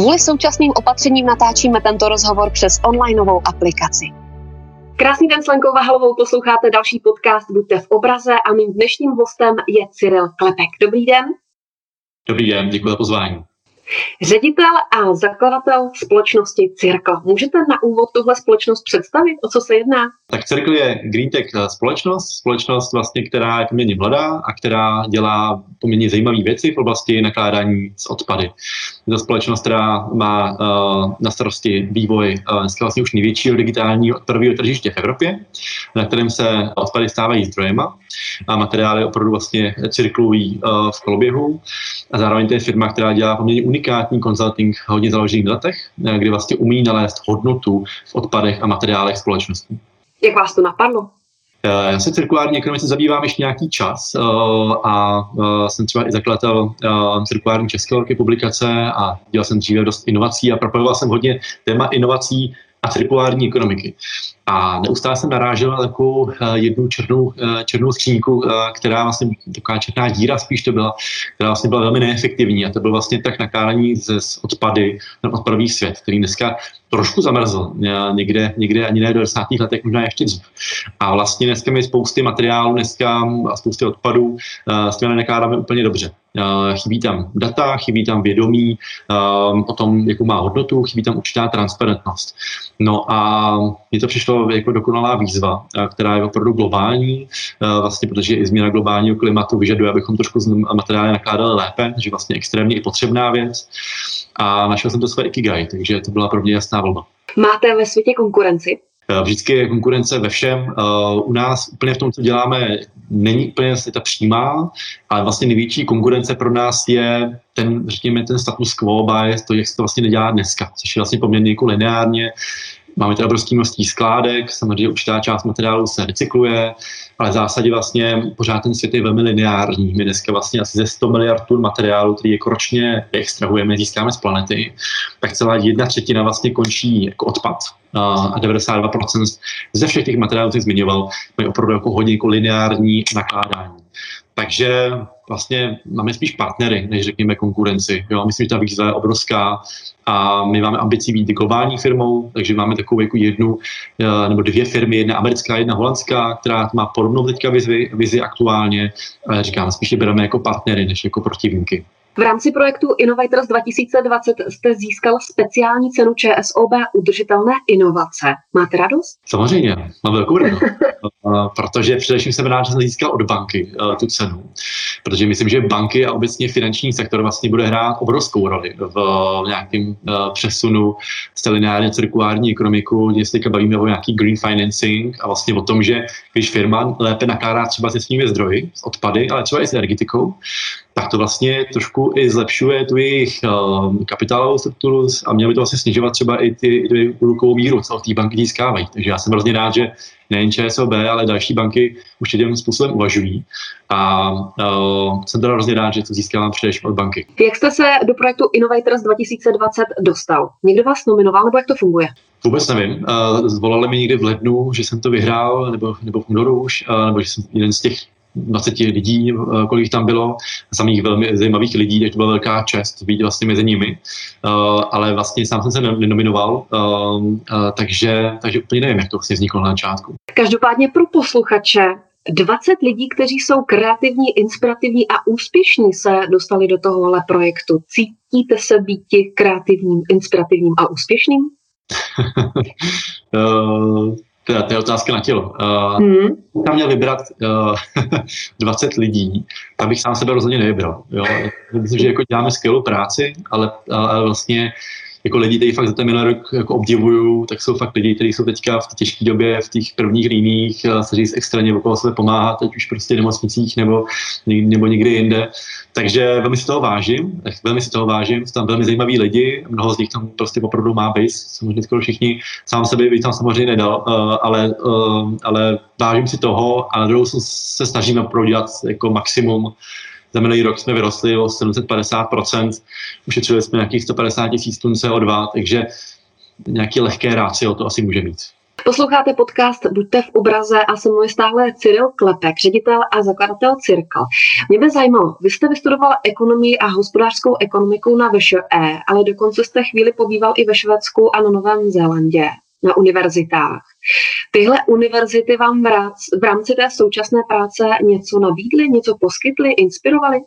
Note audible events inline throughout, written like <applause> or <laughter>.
Kvůli současným opatřením natáčíme tento rozhovor přes onlineovou aplikaci. Krásný den s Lenkou Vahalovou, posloucháte další podcast Buďte v obraze a mým dnešním hostem je Cyril Klepek. Dobrý den. Dobrý den, děkuji za pozvání. Ředitel a zakladatel společnosti Cirkl. Můžete na úvod tuhle společnost představit? O co se jedná? Tak Cirkl je Green Tech společnost, společnost vlastně, která je poměrně mladá a která dělá poměrně zajímavé věci v oblasti nakládání s odpady. Je to společnost, která má uh, na starosti vývoj uh, vlastně už největšího digitálního odpadového tržiště v Evropě, na kterém se odpady stávají zdrojema a materiály opravdu vlastně cirkulují uh, v koloběhu. A zároveň to je firma, která dělá poměrně unikátní consulting hodně založený na datech, kdy vlastně umí nalézt hodnotu v odpadech a materiálech společnosti. Jak vás to napadlo? Já se cirkulární ekonomice zabývám ještě nějaký čas a jsem třeba i zakladatel cirkulární České velké publikace a dělal jsem dříve dost inovací a propojoval jsem hodně téma inovací a cirkulární ekonomiky. A neustále jsem narážel na takovou eh, jednu černou, eh, černou skřínku, eh, která vlastně, taková černá díra spíš to byla, která vlastně byla velmi neefektivní a to byl vlastně tak nakládání ze odpady, ten odpadový svět, který dneska trošku zamrzl, někde, někde ani ne do 10. letech, možná ještě dřív. A vlastně dneska mi spousty materiálů, dneska a spousty odpadů s těmi nakládáme úplně dobře. Chybí tam data, chybí tam vědomí o tom, jakou má hodnotu, chybí tam určitá transparentnost. No a mně to přišlo jako dokonalá výzva, která je opravdu globální, vlastně protože i změna globálního klimatu vyžaduje, abychom trošku z materiály nakládali lépe, že vlastně extrémně i potřebná věc. A našel jsem to své ikigai, takže to byla pro mě jasná volba. Máte ve světě konkurenci? Vždycky je konkurence ve všem. U nás úplně v tom, co děláme, není úplně ta přímá, ale vlastně největší konkurence pro nás je ten, řekněme, ten status quo bias, to, jak se to vlastně nedělá dneska, což je vlastně poměrně jako lineárně. Máme teda obrovské množství skládek, samozřejmě určitá část materiálu se recykluje, ale v zásadě vlastně pořád ten svět je velmi lineární. My dneska vlastně asi ze 100 miliard tun materiálu, který jako ročně extrahujeme, získáme z planety, tak celá jedna třetina vlastně končí jako odpad. A 92% ze všech těch materiálů, které zmiňoval, mají opravdu jako hodně jako lineární nakládání. Takže vlastně máme spíš partnery, než řekněme konkurenci. Jo? Myslím, že ta výzva je obrovská a my máme ambicí být globální firmou, takže máme takovou jako jednu eh, nebo dvě firmy, jedna americká, jedna holandská, která má podobnou teďka vizi, vizi aktuálně, ale říkám, spíše bereme jako partnery, než jako protivníky. V rámci projektu Innovators 2020 jste získal speciální cenu ČSOB Udržitelné inovace. Máte radost? Samozřejmě, mám velkou radost. <laughs> protože především jsem rád, že jsem získal od banky uh, tu cenu. Protože myslím, že banky a obecně finanční sektor vlastně bude hrát obrovskou roli v uh, nějakém uh, přesunu z té lineárně cirkulární ekonomiku, kdy se bavíme o nějaký green financing a vlastně o tom, že když firma lépe nakládá třeba se svými zdroji, odpady, ale třeba i s energetikou, tak to vlastně trošku i zlepšuje tu jejich uh, kapitálovou strukturu a mělo by to vlastně snižovat třeba i ty, ty úrokovou míru, co té banky získávají. Takže já jsem hrozně rád, že nejen ČSOB, ale další banky už tím způsobem uvažují. A uh, jsem teda hrozně rád, že to získávám především od banky. Jak jste se do projektu Innovators 2020 dostal? Někdo vás nominoval, nebo jak to funguje? Vůbec nevím. Uh, zvolali mi někdy v lednu, že jsem to vyhrál, nebo, nebo v únoru už, uh, nebo že jsem jeden z těch 20 lidí, eh, kolik tam bylo, samých velmi zajímavých lidí, takže to byla velká čest být vlastně mezi nimi, uh, ale vlastně sám jsem se nenominoval, uh, takže, takže úplně nevím, jak to vlastně vzniklo na začátku. Každopádně pro posluchače 20 lidí, kteří jsou kreativní, inspirativní a úspěšní, se dostali do tohohle projektu. Cítíte se být kreativním, inspirativním a úspěšným? <laughs> uh, to, je otázka na tělo. Uh, hmm. Tam měl vybrat uh, eh, <laughs> 20 lidí, tak bych sám sebe rozhodně nevybral. Jo. Myslím, že jako děláme skvělou práci, ale, ale vlastně jako lidi, kteří fakt za ten minulý rok jako obdivuju, tak jsou fakt lidi, kteří jsou teďka v té těžké době v těch prvních líních, se extrémně okolo sebe pomáhat, teď už prostě v nemocnicích nebo, nebo někde jinde. Takže velmi si toho vážím, velmi si toho vážím, jsou tam velmi zajímaví lidi, mnoho z nich tam prostě opravdu má být, samozřejmě skoro všichni, sám sebe bych tam samozřejmě nedal, uh, ale, uh, ale vážím si toho a na druhou se snažíme prodělat jako maximum za minulý rok jsme vyrostli o 750%, ušetřili jsme nějakých 150 tisíc tun CO2, takže nějaký lehké rácio to asi může mít. Posloucháte podcast Buďte v obraze a se mnou je stále Cyril Klepek, ředitel a zakladatel Cirkl. Mě by zajímalo, vy jste vystudoval ekonomii a hospodářskou ekonomiku na VŠE, ale dokonce jste chvíli pobýval i ve Švédsku a na Novém Zélandě na univerzitách. Tyhle univerzity vám v rámci té současné práce něco nabídly, něco poskytly, inspirovaly?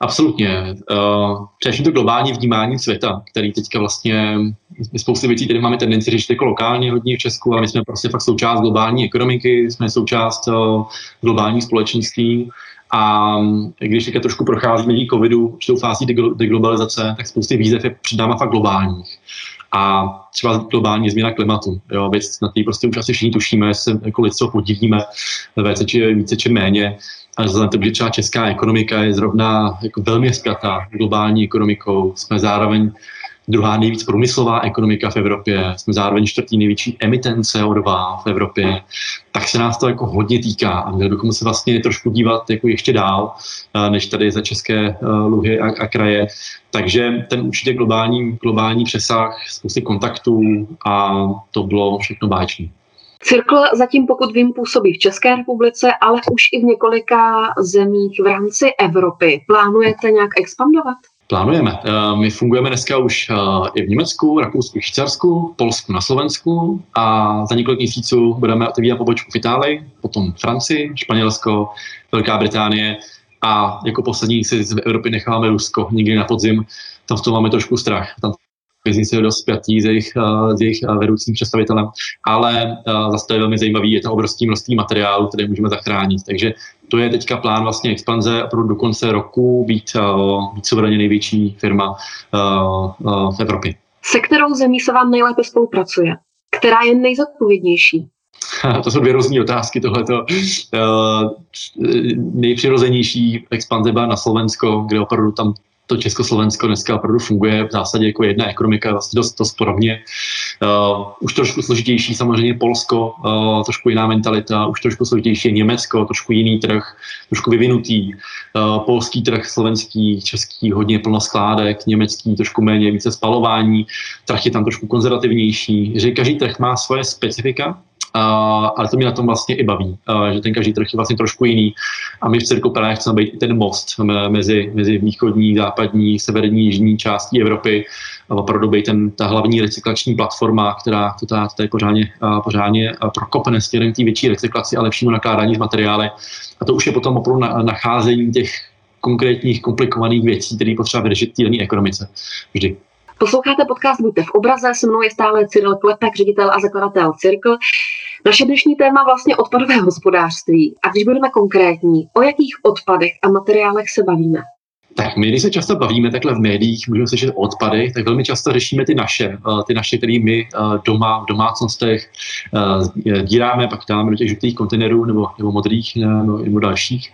Absolutně. Uh, především to globální vnímání světa, který teďka vlastně, my spoustu věcí tady máme tendenci řešit jako lokálně hodně v Česku, ale my jsme prostě fakt součást globální ekonomiky, jsme součást uh, globální společenství a když teďka trošku procházíme díky covidu, určitou fází deglobalizace, tak spousty výzev je před náma fakt globálních. A třeba globální změna klimatu, jo, věc, na té prostě už asi všichni tušíme, se jako lidstvo podivíme, více či, více či méně. A vzhledem to, že třeba česká ekonomika je zrovna jako velmi zpětá globální ekonomikou, jsme zároveň druhá nejvíc průmyslová ekonomika v Evropě, jsme zároveň čtvrtý největší emitent CO2 v Evropě, tak se nás to jako hodně týká a měli bychom se vlastně trošku dívat jako ještě dál, eh, než tady za české eh, luhy a, a kraje. Takže ten určitě globální, globální přesah, spousty kontaktů a to bylo všechno báječné. Cirkl zatím, pokud vím, působí v České republice, ale už i v několika zemích v rámci Evropy. Plánujete nějak expandovat? Plánujeme. Eh, my fungujeme dneska už eh, i v Německu, Rakousku, Švýcarsku, Polsku, na Slovensku a za několik měsíců budeme otevírat pobočku v Itálii, potom Francii, Španělsko, Velká Británie a jako poslední si z Evropy necháme Rusko někdy na podzim. Tam v tom máme trošku strach. Tam biznis je dost spjatý s jejich, s jejich vedoucím představitelem, ale zase to je velmi zajímavý, je to obrovské množství materiálu, které můžeme zachránit. Takže to je teďka plán vlastně expanze a do konce roku být, být suverénně největší firma v Evropě. Se kterou zemí se vám nejlépe spolupracuje? Která je nejzodpovědnější? <laughs> to jsou dvě různé otázky. Tohleto nejpřirozenější expanze byla na Slovensko, kde opravdu tam to Československo dneska opravdu funguje v zásadě jako jedna ekonomika, vlastně dost, dost podobně. Uh, už trošku složitější samozřejmě Polsko, uh, trošku jiná mentalita, už trošku složitější je Německo, trošku jiný trh, trošku vyvinutý. Uh, polský trh, slovenský, český, hodně plno skládek, německý trošku méně, více spalování, trh je tam trošku konzervativnější, že každý trh má svoje specifika, a, ale to mě na tom vlastně i baví, a, že ten každý trh je vlastně trošku jiný. A my v Cirku právě chceme být ten most mezi, mezi východní, západní, severní, jižní částí Evropy a opravdu být ten, ta hlavní recyklační platforma, která to tady pořádně, pořádně prokopne směrem k té větší recyklaci a lepšímu nakládání s materiály. A to už je potom opravdu na, nacházení těch konkrétních komplikovaných věcí, které potřeba vyřešit v ekonomice. Vždy. Posloucháte podcast Buďte v obraze, se mnou je stále Cyril Klepek, ředitel a zakladatel Cirkl. Naše dnešní téma vlastně odpadové hospodářství. A když budeme konkrétní, o jakých odpadech a materiálech se bavíme? Tak my, když se často bavíme takhle v médiích, můžeme slyšet o odpadech, tak velmi často řešíme ty naše, eh, ty naše, které my eh, doma v domácnostech eh, díráme, pak dáme do těch žlutých kontejnerů nebo, nebo modrých nebo, nebo dalších.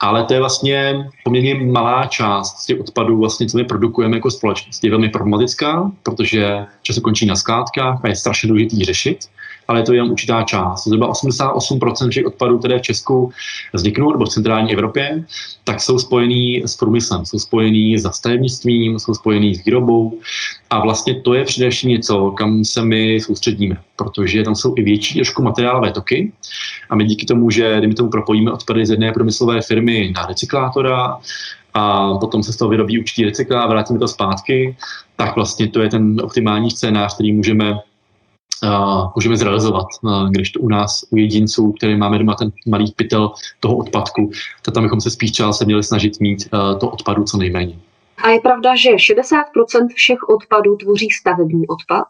Ale to je vlastně poměrně malá část z těch odpadů, vlastně, co my produkujeme jako společnost. Je velmi problematická, protože často končí na skládkách a je strašně důležitý řešit ale je to jen určitá část. Zhruba 88% všech odpadů, které v Česku vzniknou nebo v centrální Evropě, tak jsou spojený s průmyslem, jsou spojený s stavebnictvím, jsou spojený s výrobou a vlastně to je především něco, kam se my soustředíme, protože tam jsou i větší trošku materiálové toky a my díky tomu, že my tomu propojíme odpady z jedné průmyslové firmy na recyklátora, a potom se z toho vyrobí určitý recykl a vrátíme to zpátky, tak vlastně to je ten optimální scénář, který můžeme můžeme zrealizovat. Když to u nás, u jedinců, který máme doma ten malý pytel toho odpadku, tak tam bychom se spíš třeba se měli snažit mít to odpadu co nejméně. A je pravda, že 60% všech odpadů tvoří stavební odpad?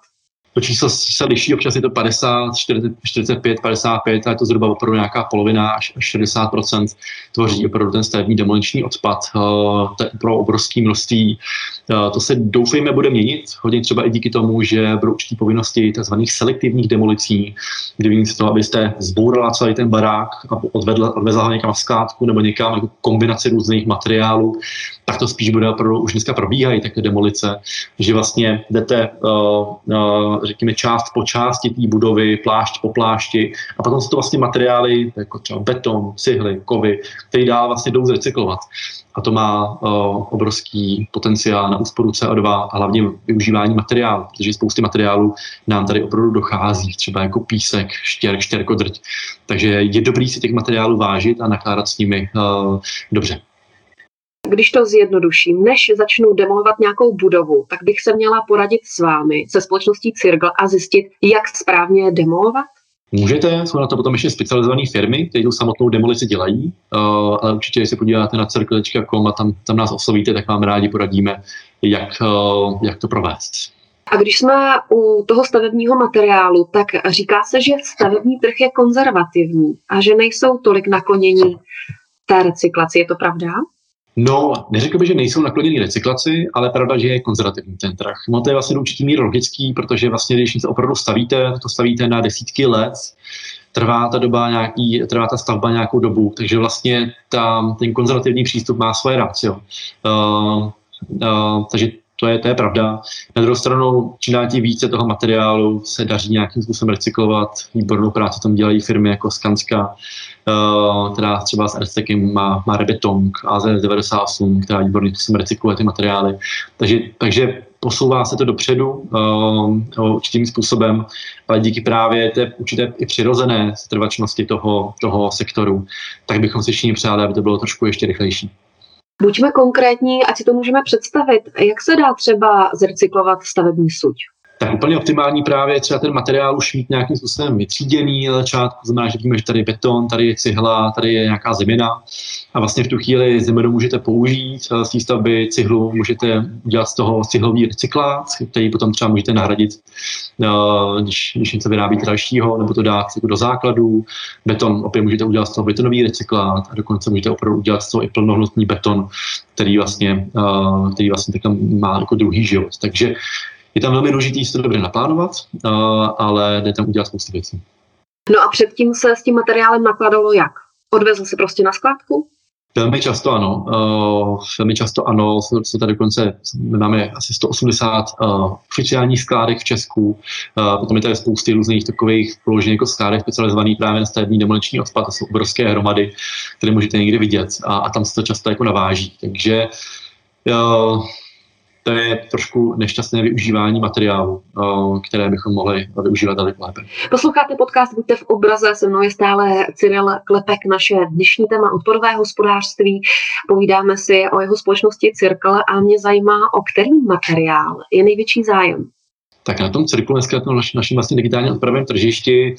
To číslo se liší, občas je to 50, 40, 45, 55, ale je to zhruba opravdu nějaká polovina až 60% tvoří opravdu ten stavební demoliční odpad. To je pro obrovské množství. Eh, to se doufejme bude měnit, hodně třeba i díky tomu, že budou určitý povinnosti tzv. selektivních demolicí, kdy místo toho, abyste zbourala celý ten barák a odvedla, odvezla někam v skládku nebo někam jako kombinaci různých materiálů, tak to spíš bude opravdu už dneska probíhají také demolice, že vlastně jdete uh, uh, řekněme, část po části té budovy, plášť po plášti a potom jsou to vlastně materiály jako třeba beton, cihly, kovy, které dál vlastně jdou zrecyklovat. A to má uh, obrovský potenciál na úsporu CO2 a hlavně využívání materiálu, protože spousty materiálů nám tady opravdu dochází, třeba jako písek, štěr, štěrkodrť. Takže je dobrý si těch materiálů vážit a nakládat s nimi uh, dobře. Když to zjednoduším, než začnu demolovat nějakou budovu, tak bych se měla poradit s vámi, se společností Circle a zjistit, jak správně demolovat? Můžete, jsou na to potom ještě specializované firmy, které tu samotnou demolici dělají, uh, ale určitě, když se podíváte na circle.com a tam, tam nás oslovíte, tak vám rádi poradíme, jak, uh, jak to provést. A když jsme u toho stavebního materiálu, tak říká se, že stavební trh je konzervativní a že nejsou tolik naklonění té recyklaci. Je to pravda? No, neřekl bych, že nejsou nakloněni recyklaci, ale pravda, že je konzervativní ten trh. No to je vlastně určitý mír logický, protože vlastně, když něco opravdu stavíte, to stavíte na desítky let, trvá ta doba nějaký, trvá ta stavba nějakou dobu, takže vlastně ta, ten konzervativní přístup má svoje rácio. Uh, uh, takže to je, to je pravda. Na druhou stranu, čím dál tím více toho materiálu se daří nějakým způsobem recyklovat. Výbornou práci tam dělají firmy jako Skanska, která třeba s Erstekem má, má Rebetong, AZ98, která výborným způsobem recykluje ty materiály. Takže, takže posouvá se to dopředu uh, určitým způsobem, ale díky právě té určité i přirozené trvačnosti toho, toho sektoru, tak bychom si všichni přáli, aby to bylo trošku ještě rychlejší. Buďme konkrétní, ať si to můžeme představit. Jak se dá třeba zrecyklovat stavební suť? Tak úplně optimální právě třeba ten materiál už mít nějakým způsobem vytříděný na začátku, znamená, že víme, že tady je beton, tady je cihla, tady je nějaká zemina a vlastně v tu chvíli zeminu můžete použít eh, z té stavby, cihlu můžete udělat z toho cihlový recyklát, který potom třeba můžete nahradit, eh, když, když něco vyrábíte dalšího, nebo to dát jako do základů. Beton opět můžete udělat z toho betonový recyklát a dokonce můžete opravdu udělat z toho i plnohodnotný beton, který vlastně, eh, který vlastně má jako druhý život. Takže je tam velmi důležité si to dobře naplánovat, ale jde tam udělat spoustu věcí. No a předtím se s tím materiálem nakladalo jak? Odvezl se prostě na skládku? Velmi často ano. Uh, velmi často ano. Jsou tady dokonce, my máme asi 180 uh, oficiálních skládek v Česku. Uh, potom je tady spousty různých takových položených jako skládek specializovaných právě na stavební demoliční odpad. To jsou obrovské hromady, které můžete někdy vidět a, a tam se to často jako naváží. Takže uh, to je trošku nešťastné využívání materiálu, eh, které bychom mohli využívat daleko lépe. Posloucháte podcast Buďte v obraze, se mnou je stále Cyril Klepek, naše dnešní téma odpadové hospodářství. Povídáme si o jeho společnosti Cirkle a mě zajímá, o který materiál je největší zájem. Tak na tom Cirklu dneska na našem vlastně digitálně odpadovém tržišti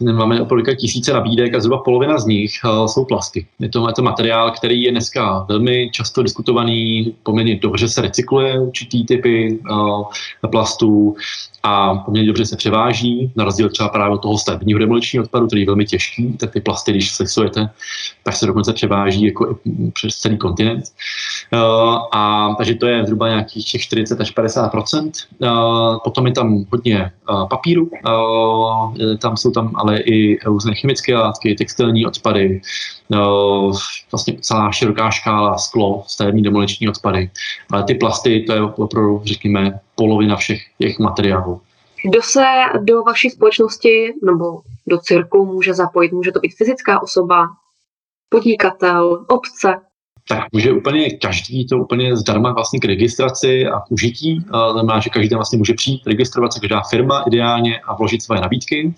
máme několika tisíce nabídek a zhruba polovina z nich uh, jsou plasty. Je to, je to materiál, který je dneska velmi často diskutovaný, poměrně dobře se recykluje určitý typy uh, plastů a poměrně dobře se převáží, na rozdíl třeba právě od toho stavebního demoličního odpadu, který je velmi těžký, tak ty plasty, když slisujete, tak se dokonce převáží jako přes celý kontinent. Uh, a takže to je zhruba nějakých těch 40 až 50 uh, Potom je tam hodně papíru, tam jsou tam ale i různé chemické látky, textilní odpady, vlastně celá široká škála sklo, stavební demoliční odpady. Ale ty plasty, to je opravdu, řekněme, polovina všech těch materiálů. Kdo se do vaší společnosti nebo do cirku může zapojit? Může to být fyzická osoba, podnikatel, obce? tak může úplně každý to úplně zdarma vlastně k registraci a k užití. To znamená, že každý vlastně může přijít, registrovat se každá firma ideálně a vložit své nabídky.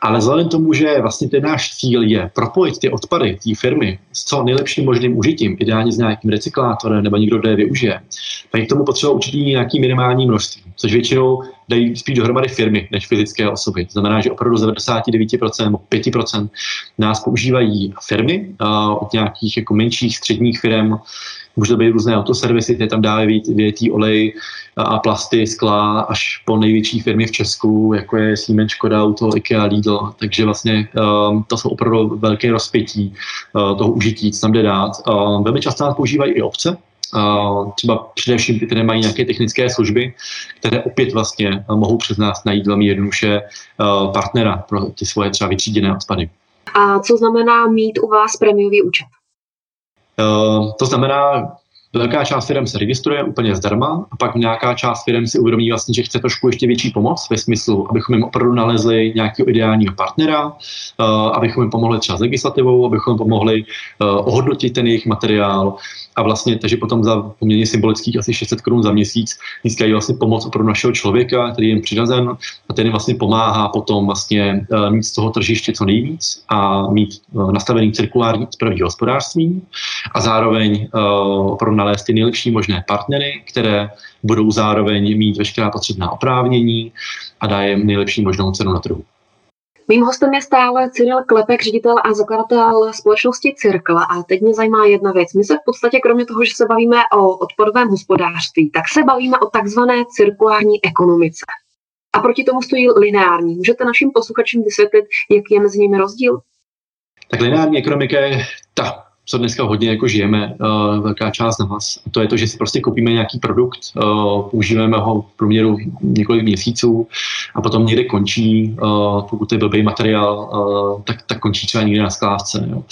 Ale vzhledem tomu, že vlastně ten náš cíl je propojit ty odpady té firmy s co nejlepším možným užitím, ideálně s nějakým recyklátorem nebo někdo, kdo je využije, tak k tomu potřeba určitý nějaký minimální množství, což většinou dají spíš dohromady firmy než fyzické osoby. To znamená, že opravdu 99% nebo 5% nás používají firmy od nějakých jako menších středních firm, Může to být různé autoservisy, které tam dávají větý olej a plasty, skla, až po největší firmy v Česku, jako je Siemens, Škoda, Auto, IKEA, Lidl. Takže vlastně um, to jsou opravdu velké rozpětí uh, toho užití, co tam jde dát. Uh, velmi často nás používají i obce, Uh, třeba především ty, které mají nějaké technické služby, které opět vlastně mohou přes nás najít velmi jednoduše uh, partnera pro ty svoje třeba vytříděné odpady. A co znamená mít u vás prémiový účet? Uh, to znamená, Velká část firm se registruje úplně zdarma a pak nějaká část firm si uvědomí vlastně, že chce trošku ještě větší pomoc ve smyslu, abychom jim opravdu nalezli nějakého ideálního partnera, uh, abychom jim pomohli třeba s legislativou, abychom jim pomohli uh, ohodnotit ten jejich materiál. A vlastně, takže potom za poměrně symbolických asi 600 korun za měsíc získají vlastně pomoc pro našeho člověka, který je jim přiřazen a ten jim vlastně pomáhá potom vlastně uh, mít z toho tržiště co nejvíc a mít nastavený cirkulární hospodářství. A zároveň uh, nalézt ty nejlepší možné partnery, které budou zároveň mít veškerá potřebná oprávnění a dají jim nejlepší možnou cenu na trhu. Mým hostem je stále Cyril Klepek, ředitel a zakladatel společnosti Cirkla. A teď mě zajímá jedna věc. My se v podstatě, kromě toho, že se bavíme o odpadovém hospodářství, tak se bavíme o takzvané cirkulární ekonomice. A proti tomu stojí lineární. Můžete našim posluchačům vysvětlit, jaký je mezi nimi rozdíl? Tak lineární ekonomika je ta co dneska hodně jako žijeme, uh, velká část nás. A to je to, že si prostě koupíme nějaký produkt, uh, používáme ho v průměru několik měsíců a potom někde končí, uh, pokud je blbý materiál, uh, tak, tak končí třeba někde na skládce. Jo.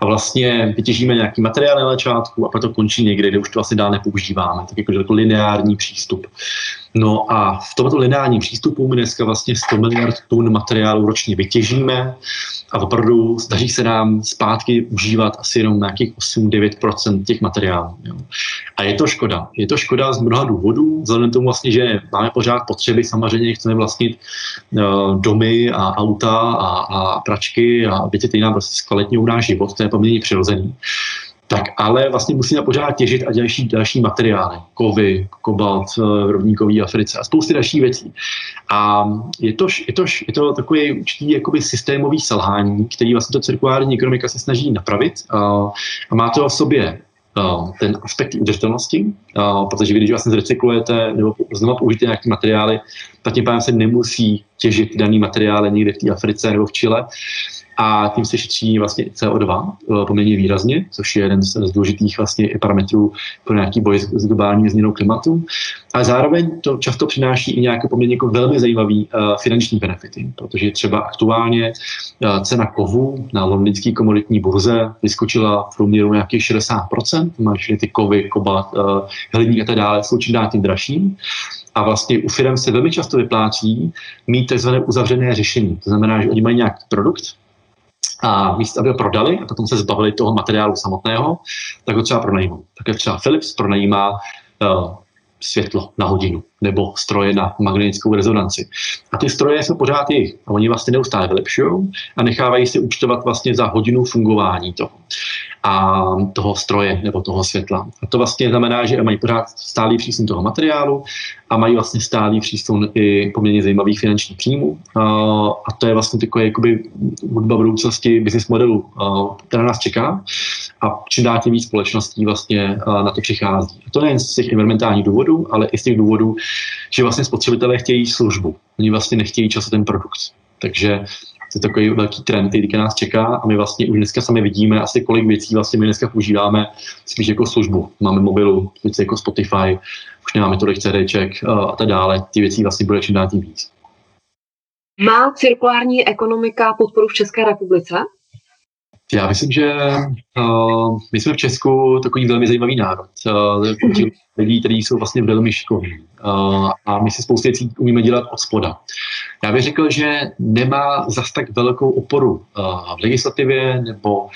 A vlastně vytěžíme nějaký materiál na začátku a potom končí někde, kde už to asi dál nepoužíváme. Tak jako, jako lineární přístup. No a v tomto lineárním přístupu my dneska vlastně 100 miliard tun materiálu ročně vytěžíme a opravdu daří se nám zpátky užívat asi jenom nějakých 8-9% těch materiálů. Jo. A je to škoda. Je to škoda z mnoha důvodů, vzhledem tomu vlastně, že máme pořád potřeby, samozřejmě chceme vlastnit uh, domy a auta a, a pračky a věci, které nám prostě zkvalitňují náš život, to je poměrně přirozený tak ale vlastně musíme pořád těžit a další, další materiály, kovy, kobalt v eh, rovníkové Africe a spousty dalších věcí. A je to, je to, je to takový určitý jakoby systémový selhání, který vlastně to cirkulární ekonomika se snaží napravit a, a má to v sobě ten aspekt udržitelnosti, protože vy, když vlastně zrecyklujete nebo znovu použijete nějaké materiály, tak tím pádem se nemusí těžit daný materiály někde v té Africe nebo v Chile, a tím se šetří vlastně CO2 eh, poměrně výrazně, což je jeden z, důležitých vlastně parametrů pro nějaký boj s, globální změnou klimatu. Ale zároveň to často přináší i nějaké poměrně jako velmi zajímavé uh, finanční benefity, protože třeba aktuálně uh, cena kovu na londýnské komoditní burze vyskočila v průměru nějakých 60%, máš ty kovy, koba, uh, hliník a tak dále, jsou čím tím dražší. A vlastně u firm se velmi často vyplácí mít tzv. uzavřené řešení. To znamená, že oni mají nějaký produkt, a místo, aby ho prodali a potom se zbavili toho materiálu samotného, tak ho třeba pronajímou. Tak třeba Philips pronajímá uh, světlo na hodinu nebo stroje na magnetickou rezonanci. A ty stroje jsou pořád jejich. A oni vlastně neustále vylepšují a nechávají si účtovat vlastně za hodinu fungování toho a toho stroje nebo toho světla. A to vlastně znamená, že mají pořád stálý přísun toho materiálu a mají vlastně stálý přísun i poměrně zajímavých finančních příjmů. A to je vlastně takové jakoby hudba budoucnosti business modelu, která nás čeká a čím dál tím víc společností vlastně na to přichází. A to nejen z těch environmentálních důvodů, ale i z těch důvodů, že vlastně spotřebitelé chtějí službu. Oni vlastně nechtějí často ten produkt. Takže to je takový velký trend, který nás čeká a my vlastně už dneska sami vidíme asi kolik věcí vlastně my dneska používáme spíš jako službu. Máme mobilu, věci jako Spotify, už nemáme tolik CDček a tak dále. Ty věcí vlastně bude čím dál tím víc. Má cirkulární ekonomika podporu v České republice? Já myslím, že uh, my jsme v Česku takový velmi zajímavý národ. Uh, lidí, kteří jsou vlastně velmi šikovní. Uh, a my si spoustu věcí umíme dělat od spoda. Já bych řekl, že nemá zas tak velkou oporu v legislativě nebo,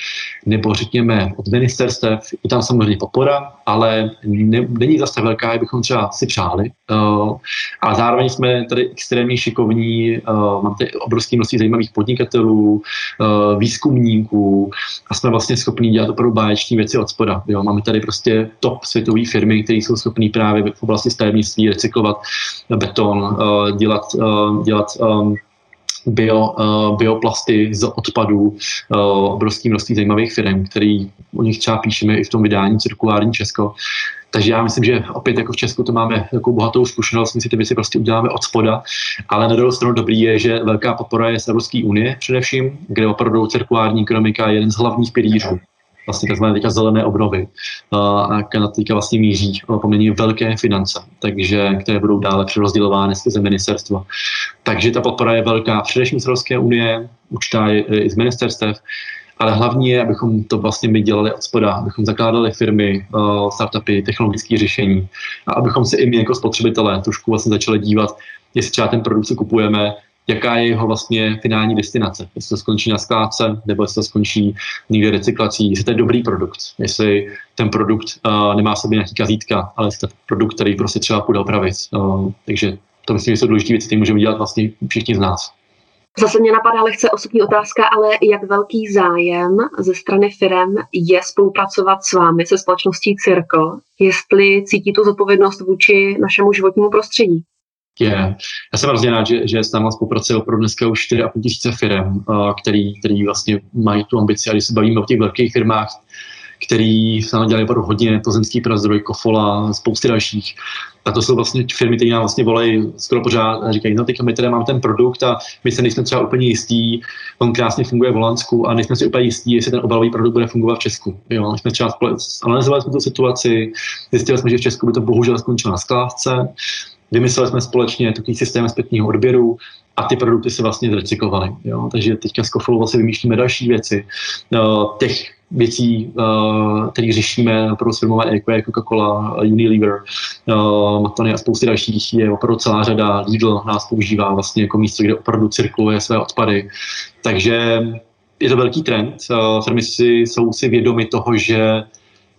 nebo řekněme od ministerstev. Je tam samozřejmě podpora, ale ne, není zas tak velká, jak bychom třeba si přáli. A zároveň jsme tady extrémně šikovní, mám tady obrovské množství zajímavých podnikatelů, výzkumníků a jsme vlastně schopní dělat opravdu báječní věci od spoda. Jo. Máme tady prostě top světové firmy, které jsou schopné právě v oblasti stavebnictví recyklovat beton, dělat, dělat bio, bioplasty z odpadů, obrovské množství zajímavých firm, který o nich třeba píšeme i v tom vydání Cirkulární Česko. Takže já myslím, že opět jako v Česku to máme jako bohatou zkušenost, my si ty věci prostě uděláme od spoda, ale na druhou stranu dobrý je, že velká podpora je z Evropské unie především, kde opravdu cirkulární ekonomika je jeden z hlavních pilířů vlastně tzv. teďka zelené obnovy. A Kanada teďka vlastně míří poměrně velké finance, takže, které budou dále přerozdělovány skrze ministerstva. Takže ta podpora je velká, především z Evropské unie, určitá i z ministerstev. ale hlavně je, abychom to vlastně my dělali od spoda, abychom zakládali firmy, startupy, technologické řešení a abychom se i my jako spotřebitelé trošku vlastně začali dívat, jestli třeba ten produkt, co kupujeme, jaká je jeho vlastně finální destinace. Jestli to skončí na skládce, nebo jestli to skončí někde recyklací, jestli to je dobrý produkt, jestli ten produkt uh, nemá sobě nějaký kazítka, ale jestli to je produkt, který prostě třeba půjde opravit. Uh, takže to myslím, že jsou důležité věci, které můžeme dělat vlastně všichni z nás. Zase mě napadá lehce osobní otázka, ale jak velký zájem ze strany firm je spolupracovat s vámi, se společností Circle, jestli cítí tu zodpovědnost vůči našemu životnímu prostředí? Je. Já jsem hrozně rád, že, že s náma spolupracuje opravdu dneska už 4,5 tisíce firm, který, který vlastně mají tu ambici. A když se bavíme o těch velkých firmách, který se nám dělali opravdu hodně, Plzeňský prazdroj, Kofola, spousty dalších. A to jsou vlastně firmy, které nám vlastně volají skoro pořád a říkají, no teďka my tady máme ten produkt a my se nejsme třeba úplně jistí, on krásně funguje v Holandsku a nejsme si úplně jistí, jestli ten obalový produkt bude fungovat v Česku. Jo, my jsme třeba analyzovali jsme tu situaci, zjistili jsme, že v Česku by to bohužel skončilo na skládce, vymysleli jsme společně takový systém zpětního odběru a ty produkty se vlastně zrecyklovaly. Takže teďka s Kofolou vlastně vymýšlíme další věci. No, těch věcí, uh, které řešíme pro firmové jako je Coca-Cola, Unilever, uh, Matony a spousty dalších, je opravdu celá řada. Lidl nás používá vlastně jako místo, kde opravdu cirkuluje své odpady. Takže je to velký trend. Uh, firmy si, jsou si vědomi toho, že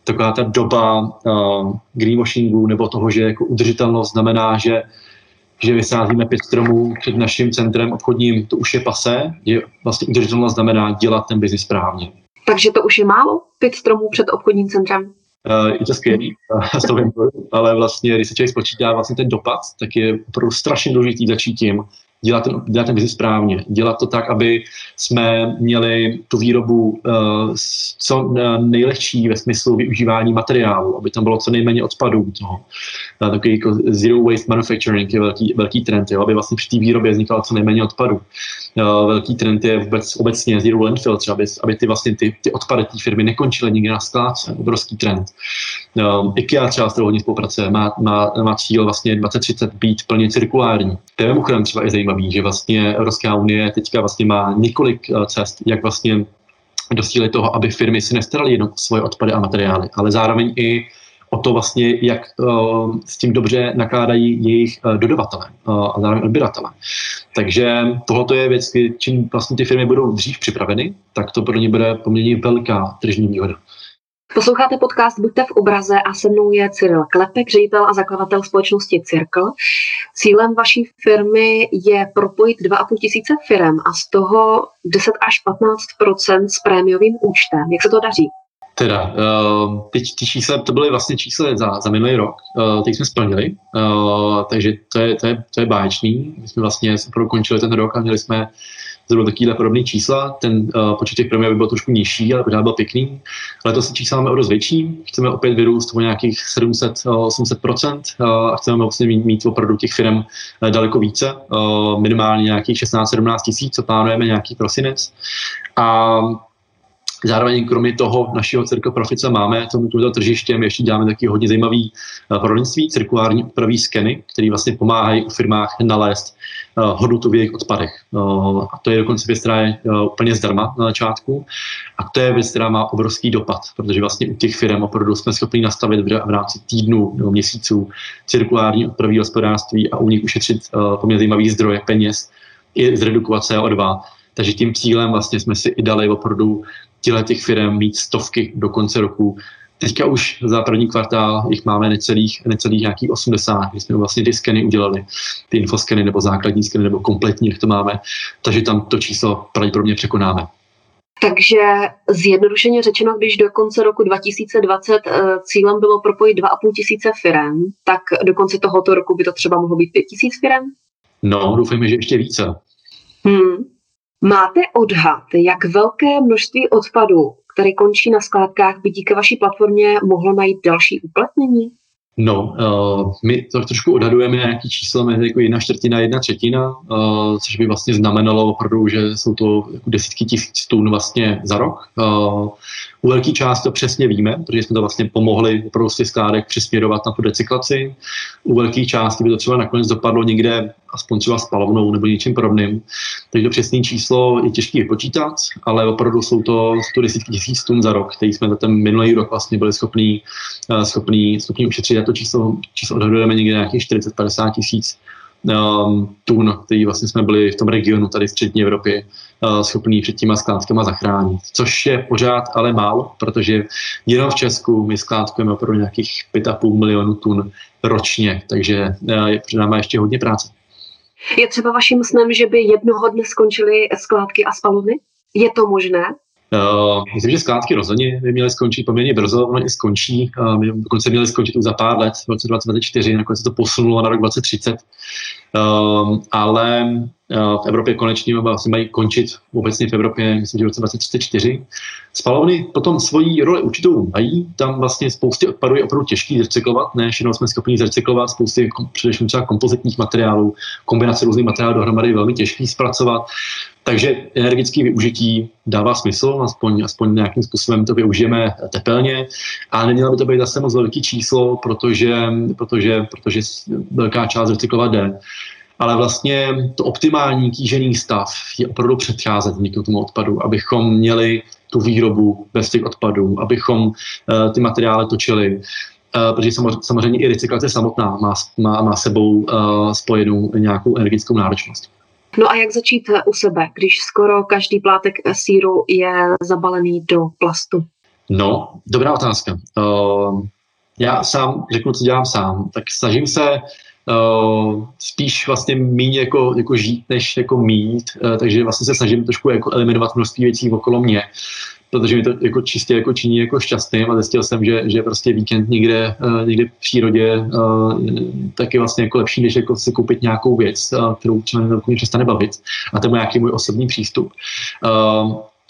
taková ta doba uh, greenwashingu nebo toho, že jako udržitelnost znamená, že že vysázíme pět stromů před naším centrem obchodním, to už je pase, že vlastně udržitelnost znamená dělat ten biznis správně. Takže to už je málo, pět stromů před obchodním centrem? Uh, je to skvělý, <laughs> ale vlastně, když se člověk spočítá vlastně ten dopad, tak je opravdu strašně důležitý začít tím, dělat ten, dělat ten biznis správně, dělat to tak, aby jsme měli tu výrobu uh, co nejlehčí ve smyslu využívání materiálu, aby tam bylo co nejméně odpadů toho. Uh, takový jako zero waste manufacturing je velký, velký trend, jo, aby vlastně při té výrobě vznikalo co nejméně odpadů. Uh, velký trend je vůbec obecně zero landfill, třeba aby, aby ty, vlastně ty, ty odpady té firmy nekončily nikdy na skládce, obrovský trend. Uh, IKEA třeba s hodně spolupracuje, má, má, má cíl vlastně 2030 být plně cirkulární. To je mimochodem třeba i zajímavý, že vlastně Evropská unie teďka vlastně má několik eh, cest, jak vlastně dostílit toho, aby firmy si nestaraly jenom svoje odpady a materiály, ale zároveň i o to vlastně, jak uh, s tím dobře nakládají jejich uh, dodavatele uh, a zároveň odběratele. Takže tohle je věc, čím vlastně ty firmy budou dřív připraveny, tak to pro ně bude poměrně velká tržní výhoda. Posloucháte podcast Buďte v obraze a se mnou je Cyril Klepek, ředitel a zakladatel společnosti Circle. Cílem vaší firmy je propojit 2,5 tisíce firm a z toho 10 až 15% s prémiovým účtem. Jak se to daří? Teda, uh, ty, ty čísla, to byly vlastně čísla za, za minulý rok, uh, teď jsme splnili, uh, takže to je, to, je, to je báječný. My jsme vlastně končili ten rok a měli jsme zhruba takovýhle podobné čísla. Ten uh, počet těch premií by byl trošku nižší, ale pořád byl pěkný. Letos se čísla máme o dost větší. Chceme opět vyrůst o nějakých 700-800% uh, a chceme vlastně mít, mít opravdu těch firm uh, daleko více. Uh, minimálně nějakých 16-17 tisíc, co plánujeme nějaký prosinec. A Zároveň kromě toho našeho Circle Profice máme tomuto tržištěm ještě děláme taky hodně zajímavý poradenství, cirkulární úpravy skeny, které vlastně pomáhají u firmách nalézt hodnotu v jejich odpadech. Uh, a to je dokonce věc, která je uh, úplně zdarma na začátku. A to je věc, která má obrovský dopad, protože vlastně u těch firm opravdu jsme schopni nastavit v, rámci týdnu nebo měsíců cirkulární odpravy hospodářství a u nich ušetřit poměrně zajímavý zdroje peněz i zredukovat CO2. Takže tím cílem vlastně jsme si i dali opravdu těchto těch firm mít stovky do konce roku. Teďka už za první kvartál jich máme necelých, necelých nějakých 80, kdy jsme vlastně ty skeny udělali, ty infoskeny nebo základní skeny nebo kompletní, jak to máme, takže tam to číslo pravděpodobně překonáme. Takže zjednodušeně řečeno, když do konce roku 2020 eh, cílem bylo propojit 2,5 tisíce firm, tak do konce tohoto roku by to třeba mohlo být 5 tisíc firm? No, doufejme, že ještě více. Hmm. Máte odhad, jak velké množství odpadu, který končí na skládkách, by díky vaší platformě mohlo najít další uplatnění? No, uh, my to trošku odhadujeme nějaký číslo mezi jako jedna čtvrtina, jedna třetina, uh, což by vlastně znamenalo opravdu, že jsou to jako desítky tisíc tun vlastně za rok. Uh, U velké části to přesně víme, protože jsme to vlastně pomohli opravdu z těch skládek přesměrovat na tu recyklaci. U velké části by to třeba nakonec dopadlo někde aspoň třeba spalovnou nebo něčím podobným. Takže to přesné číslo je těžké vypočítat, ale opravdu jsou to 100 desítky tisíc tun za rok, který jsme za ten minulý rok vlastně byli schopní, uh, schopní, schopní ušetřit. A to číslo, číslo odhadujeme někde nějakých 40-50 tisíc um, tun, který vlastně jsme byli v tom regionu tady v střední Evropě uh, schopní před těma skládkama zachránit. Což je pořád ale málo, protože jenom v Česku my skládkujeme opravdu nějakých 5,5 milionů tun ročně, takže uh, je před námi ještě hodně práce. Je třeba vaším snem, že by jednoho dne skončily skládky a spalovny? Je to možné? Uh, myslím, že skládky rozhodně by měly skončit poměrně brzo, ono i skončí. Uh, dokonce měli skončit už za pár let, v roce 2024, nakonec se to posunulo na rok 2030. Uh, ale uh, v Evropě konečně vlastně mají končit obecně v Evropě, myslím, že v roce 2034. Spalovny potom svoji roli určitou mají, tam vlastně spoustě odpadů je opravdu těžký zrecyklovat, ne všechno jsme schopni zrecyklovat, spousty především třeba kompozitních materiálů, kombinace různých materiálů dohromady je velmi těžký zpracovat. Takže energetické využití dává smysl, aspoň, aspoň nějakým způsobem to využijeme tepelně, a nemělo by to být zase moc velký číslo, protože, protože, protože velká část recyklovat jde. Ale vlastně to optimální kýžený stav je opravdu předcházet vzniku tomu odpadu, abychom měli tu výrobu bez těch odpadů, abychom uh, ty materiály točili, Uh, protože samozřejmě i recyklace samotná má, má, má sebou uh, spojenou nějakou energetickou náročnost. No a jak začít u sebe, když skoro každý plátek síru je zabalený do plastu? No, dobrá otázka. Uh, já sám řeknu, co dělám sám. Tak snažím se uh, spíš vlastně méně jako, jako žít, než jako mít. Uh, takže vlastně se snažím trošku jako eliminovat množství věcí okolo mě protože mi to jako čistě jako činí jako šťastným a zjistil jsem, že, že prostě víkend někde, uh, někde v přírodě tak je vlastně jako lepší, než jako si koupit nějakou věc, kterou třeba mě přestane bavit. A to je nějaký můj osobní přístup.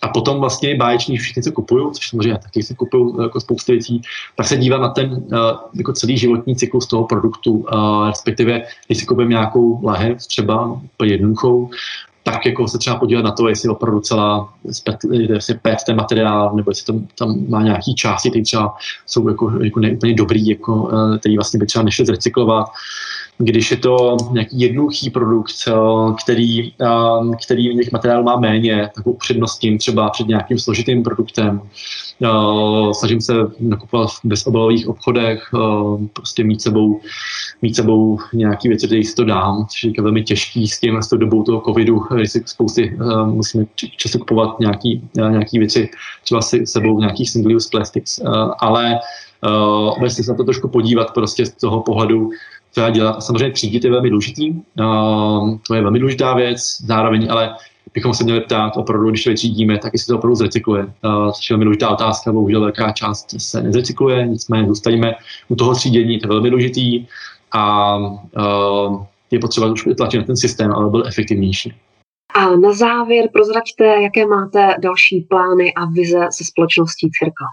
A potom vlastně báječní všichni, co kupují, což samozřejmě taky si kupují jako spoustu věcí, tak se dívám na ten uh, jako celý životní cyklus toho produktu, uh, respektive když si koupím nějakou lahev, třeba jednoduchou, tak jako se třeba podívat na to, jestli opravdu celá jestli PET ten materiál, nebo jestli tam, tam má nějaký části, které třeba jsou jako, jako neúplně dobrý, jako, eh, který vlastně by třeba nešli zrecyklovat. Když je to nějaký jednoduchý produkt, eh, který, eh, který těch materiálů má méně, tak upřednostním třeba před nějakým složitým produktem. Snažím se nakupovat v bezobalových obchodech, prostě mít sebou, mít sebou nějaké věci, které si to dám, což je velmi těžký s tím, s tou dobou toho covidu, kdy si spousty musíme často kupovat nějaký, nějaký věci, třeba si sebou nějakých single-use plastics, ale obecně se na to trošku podívat prostě z toho pohledu, já dělám. Samozřejmě třídit je velmi důležitý, uh, to je velmi důležitá věc, zároveň ale bychom se měli ptát opravdu, když to vytřídíme, tak jestli to opravdu zrecykluje. Uh, což je velmi důležitá otázka, bohužel velká část se nezrecykluje, nicméně zůstaneme u toho třídění, to je velmi důležitý a uh, je potřeba už tlačit na ten systém, ale byl efektivnější. A na závěr prozraďte, jaké máte další plány a vize se společností Cirka.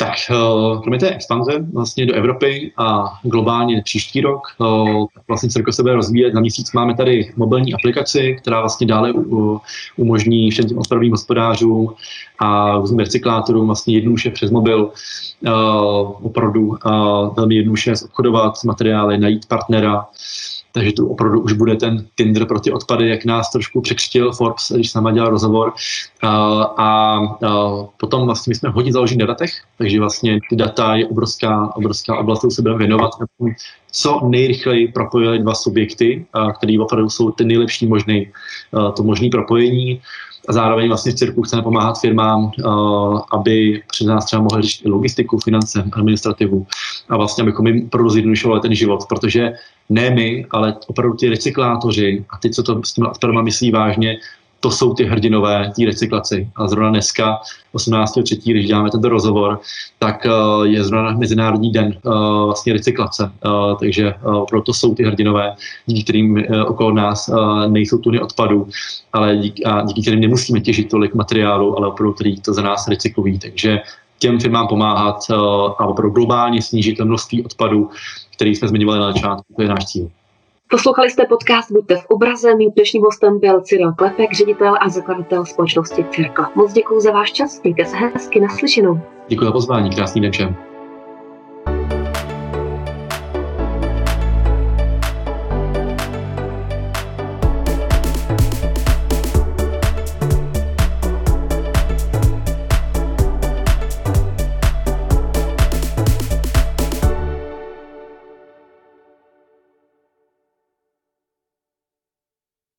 Tak eh, kromě té expanze vlastně do Evropy a globálně příští rok, eh, tak vlastně se bude rozvíjet. Na měsíc máme tady mobilní aplikaci, která vlastně dále umožní všem těm odpadovým hospodářům a různým recyklátorům vlastně jednoduše přes mobil eh, opravdu velmi jednoduše obchodovat materiály, najít partnera, takže tu opravdu už bude ten Tinder pro ty odpady, jak nás trošku překřtil Forbes, když s náma dělal rozhovor. A, a, a potom vlastně my jsme hodně založeni na datech, takže vlastně ty data je obrovská, obrovská oblast, kterou se budeme věnovat, co nejrychleji propojili dva subjekty, které opravdu jsou ty nejlepší možný, to možné propojení a zároveň vlastně v cirku chceme pomáhat firmám, uh, aby před nás třeba mohli řešit logistiku, finance, administrativu a vlastně abychom jim opravdu zjednodušovali ten život, protože ne my, ale opravdu ty recyklátoři a ty, co to s těmi odpadama myslí vážně, to jsou ty hrdinové té recyklaci. A zrovna dneska, 18.3., když děláme tento rozhovor, tak uh, je zrovna Mezinárodní den uh, vlastně recyklace. Uh, takže proto jsou ty hrdinové, díky kterým okolo nás nejsou tuny odpadů, ale díky, a díky kterým nemusíme těžit tolik materiálu, ale opravdu, který to za nás recyklují. Takže těm firmám pomáhat a opravdu globálně snížit to množství odpadů, který jsme zmiňovali na začátku, to je náš cíl. Poslouchali jste podcast Buďte v obraze. Mým dnešním hostem byl Cyril Klepek, ředitel a zakladatel společnosti Cirkla. Moc děkuji za váš čas, mějte se hezky, naslyšenou. Děkuji za pozvání, krásný den všem.